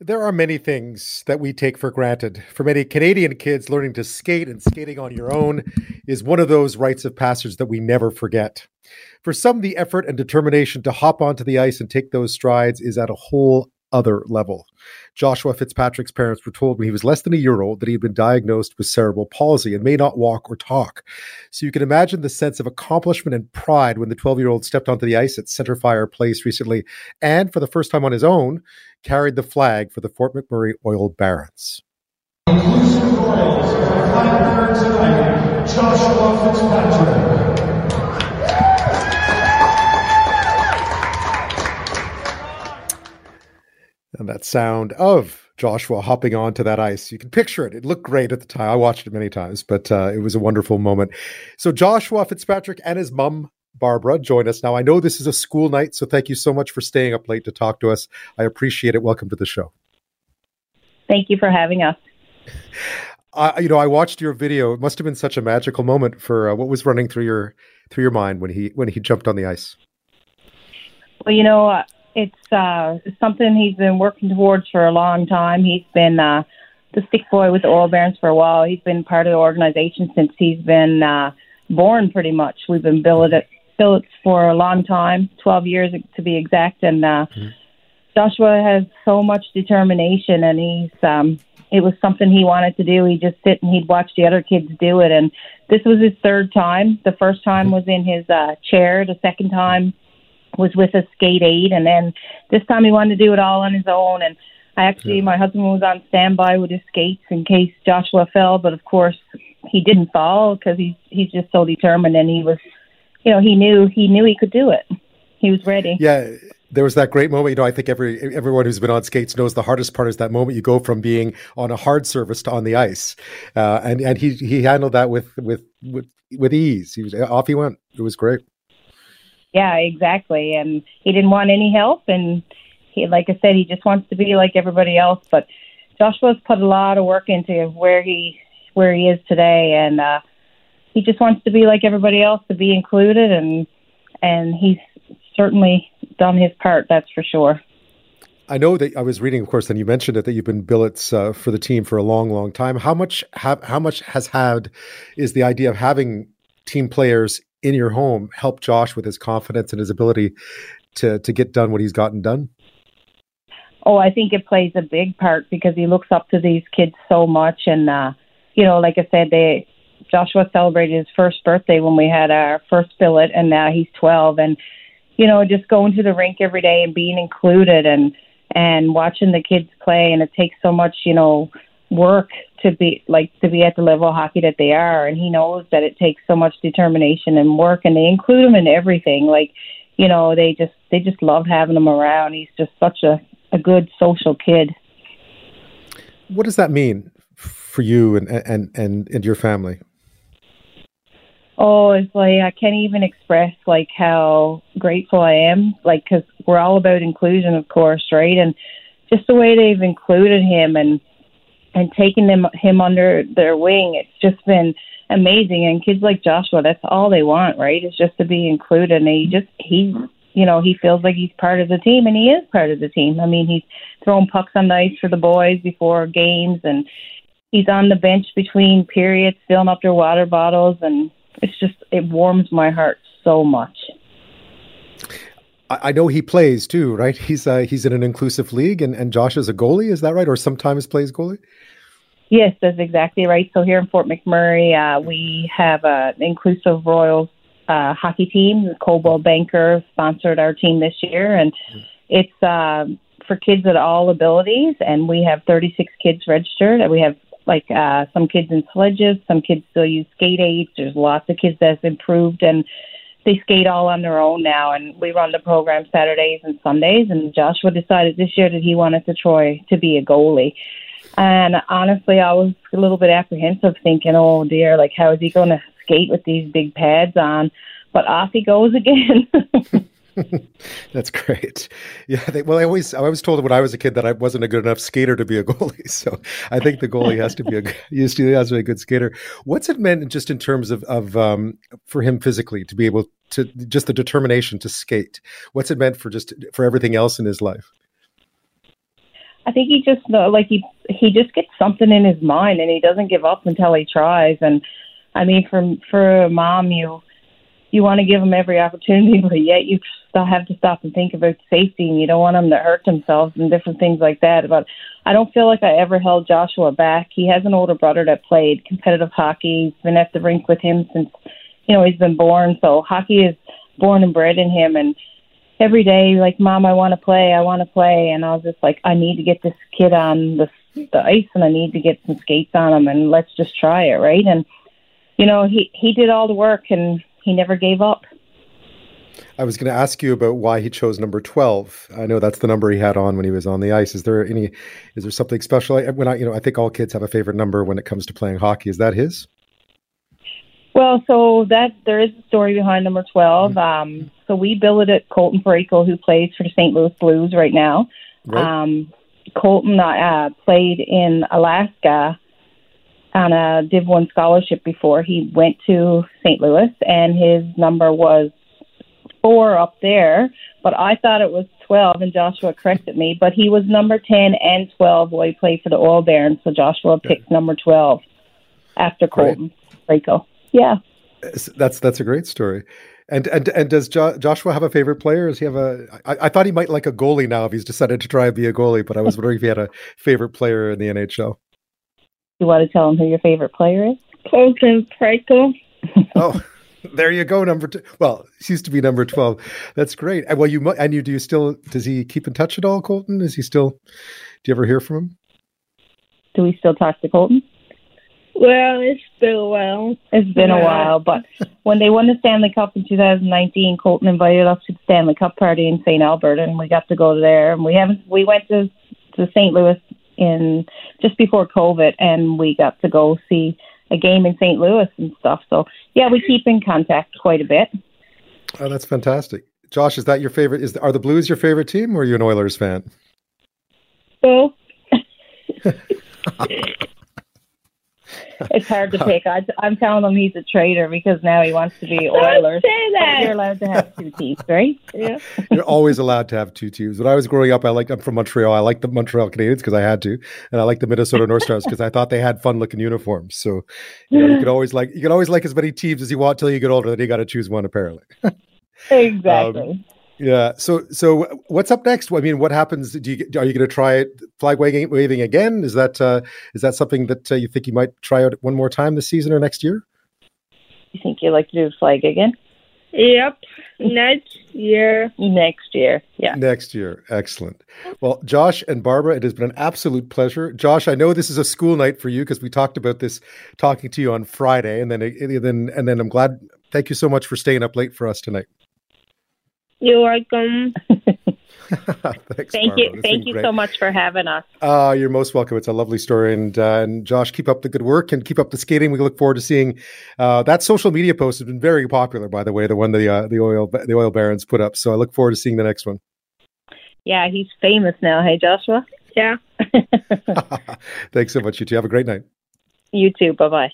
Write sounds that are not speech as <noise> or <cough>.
There are many things that we take for granted. For many Canadian kids, learning to skate and skating on your own is one of those rites of passage that we never forget. For some, the effort and determination to hop onto the ice and take those strides is at a whole other level. Joshua Fitzpatrick's parents were told when he was less than a year old that he had been diagnosed with cerebral palsy and may not walk or talk. So you can imagine the sense of accomplishment and pride when the 12 year old stepped onto the ice at Centerfire Place recently and, for the first time on his own, carried the flag for the Fort McMurray Oil Barons. Joshua Fitzpatrick. And that sound of Joshua hopping onto that ice, you can picture it. It looked great at the time. I watched it many times, but uh, it was a wonderful moment. So Joshua Fitzpatrick and his mom, Barbara, join us now. I know this is a school night, so thank you so much for staying up late to talk to us. I appreciate it. Welcome to the show. Thank you for having us. Uh, you know, I watched your video. It must have been such a magical moment for uh, what was running through your through your mind when he when he jumped on the ice. Well, you know, it's uh, something he's been working towards for a long time. He's been uh, the stick boy with the Oil Barons for a while. He's been part of the organization since he's been uh, born, pretty much. We've been billets, billets for a long time, 12 years to be exact. And uh, mm-hmm. Joshua has so much determination, and he's um, it was something he wanted to do. He just sit and he'd watch the other kids do it. And this was his third time. The first time mm-hmm. was in his uh, chair. The second time was with a skate aid, and then this time he wanted to do it all on his own. And I actually, yeah. my husband was on standby with his skates in case Joshua fell, but of course he didn't fall because he's he's just so determined, and he was, you know, he knew he knew he could do it. He was ready. Yeah. There was that great moment. You know, I think every everyone who's been on skates knows the hardest part is that moment you go from being on a hard surface to on the ice, uh, and and he he handled that with with with with ease. He was off. He went. It was great. Yeah, exactly. And he didn't want any help. And he, like I said, he just wants to be like everybody else. But Joshua's put a lot of work into where he where he is today, and uh, he just wants to be like everybody else, to be included, and and he's certainly done his part. That's for sure. I know that I was reading, of course, and you mentioned it that you've been billets uh, for the team for a long, long time. How much have how much has had is the idea of having team players in your home help Josh with his confidence and his ability to to get done what he's gotten done? Oh, I think it plays a big part because he looks up to these kids so much, and uh, you know, like I said, they Joshua celebrated his first birthday when we had our first billet, and now he's twelve, and you know, just going to the rink every day and being included and and watching the kids play, and it takes so much, you know, work to be like to be at the level of hockey that they are and he knows that it takes so much determination and work and they include him in everything. Like you know they just they just love having him around. He's just such a a good social kid. What does that mean for you and and and, and your family? Oh it's like i can't even express like how grateful i am like because we're all about inclusion of course right? And just the way they've included him and and taking them him under their wing. It's just been amazing. And kids like Joshua, that's all they want, right? Is just to be included. And he just he you know, he feels like he's part of the team and he is part of the team. I mean, he's throwing pucks on the ice for the boys before games and he's on the bench between periods filling up their water bottles and it's just it warms my heart so much. I know he plays too, right? <laughs> He's uh, he's in an inclusive league, and, and Josh is a goalie. Is that right? Or sometimes plays goalie? Yes, that's exactly right. So here in Fort McMurray, uh, we have an inclusive Royals uh, hockey team. Coldwell Banker sponsored our team this year, and it's uh, for kids at all abilities. And we have 36 kids registered. And we have like uh, some kids in sledges, some kids still use skate aids. There's lots of kids that's improved and they skate all on their own now, and we run the program Saturdays and Sundays. And Joshua decided this year that he wanted to try to be a goalie. And honestly, I was a little bit apprehensive, thinking, "Oh dear, like how is he going to skate with these big pads on?" But off he goes again. <laughs> That's great. Yeah. They, well, I always I was told when I was a kid that I wasn't a good enough skater to be a goalie. <laughs> So I think the goalie has to be a <laughs> used to has to be a good skater. What's it meant just in terms of of um, for him physically to be able to just the determination to skate? What's it meant for just for everything else in his life? I think he just like he he just gets something in his mind, and he doesn't give up until he tries. And I mean, for for a mom, you you want to give them every opportunity, <laughs> but yet you still have to stop and think about safety, and you don't want them to hurt themselves and different things like that. But I don't feel like I ever held Joshua back. He has an older brother that played competitive hockey. He's been at the rink with him since you know he's been born. So hockey is born and bred in him, and every day, like, Mom, I want to play, I want to play, and I was just like, I need to get this kid on the the ice, and I need to get some skates on him, and let's just try it, right? And you know, he he did all the work, and he never gave up. I was going to ask you about why he chose number twelve. I know that's the number he had on when he was on the ice. Is there any? Is there something special? When I, you know, I think all kids have a favorite number when it comes to playing hockey. Is that his? Well, so that there is a story behind number 12 mm-hmm. Um, so we billeted Colton Parayko, who plays for the St. Louis Blues right now. Right. Um, Colton uh, played in Alaska on a Div 1 scholarship before he went to St. Louis, and his number was four up there, but I thought it was 12, and Joshua corrected me. But he was number 10 and 12 while he played for the Oil Barons, so Joshua picked number 12 after Colton Parayko yeah. That's that's a great story. And and and does jo- Joshua have a favorite player? Does he have a? I, I thought he might like a goalie now if he's decided to try and be a goalie. But I was wondering if he had a favorite player in the NHL. You want to tell him who your favorite player is? Colton Parayko. <laughs> oh, there you go, number two. Well, he used to be number twelve. That's great. And well, you and you do you still? Does he keep in touch at all, Colton? Is he still? Do you ever hear from him? Do we still talk to Colton? Well, it's been a while. It's been yeah. a while, but when they won the Stanley Cup in 2019, Colton invited us to the Stanley Cup party in St. Albert, and we got to go there. And we haven't. We went to to St. Louis in just before COVID, and we got to go see a game in St. Louis and stuff. So yeah, we keep in contact quite a bit. Oh, that's fantastic. Josh, is that your favorite? Is are the Blues your favorite team, or are you an Oilers fan? Both. <laughs> it's hard to <laughs> pick. I, am telling him he's a traitor because now he wants to be <laughs> Oilers. Say that. You're allowed to have two teams, right? <laughs> Yeah. You're always allowed to have two teams. When I was growing up, I liked. I'm from Montreal. I liked the Montreal Canadiens because I had to, and I liked the Minnesota North Stars because I thought they had fun looking uniforms. So you know, you could always like you can always like as many teams as you want till you get older. Then you got to choose one, apparently. exactly. Um, yeah. So, so what's up next? I mean, what happens? Do you are you going to try it flag waving, waving again? Is that uh, is that something that uh, you think you might try out one more time this season or next year? You think you'd like to do the flag again? Yep. <laughs> Next year. Next year. Yeah. Next year. Excellent. Well, Josh and Barbara, it has been an absolute pleasure. Josh, I know this is a school night for you because we talked about this talking to you on Friday, and then and then and then I'm glad. Thank you so much for staying up late for us tonight. You're welcome. <laughs> Thanks, Thank Barbara. you. Thank you great. so much for having us. Uh, you're most welcome. It's a lovely story. And, uh, and Josh, keep up the good work and keep up the skating. We look forward to seeing uh, that social media post has been very popular, by the way, the one the uh, the oil the oil barons put up. So I look forward to seeing the next one. Yeah, he's famous now. Hey, Joshua. Yeah. <laughs> <laughs> Thanks so much, you two. Have a great night. You too. Bye bye.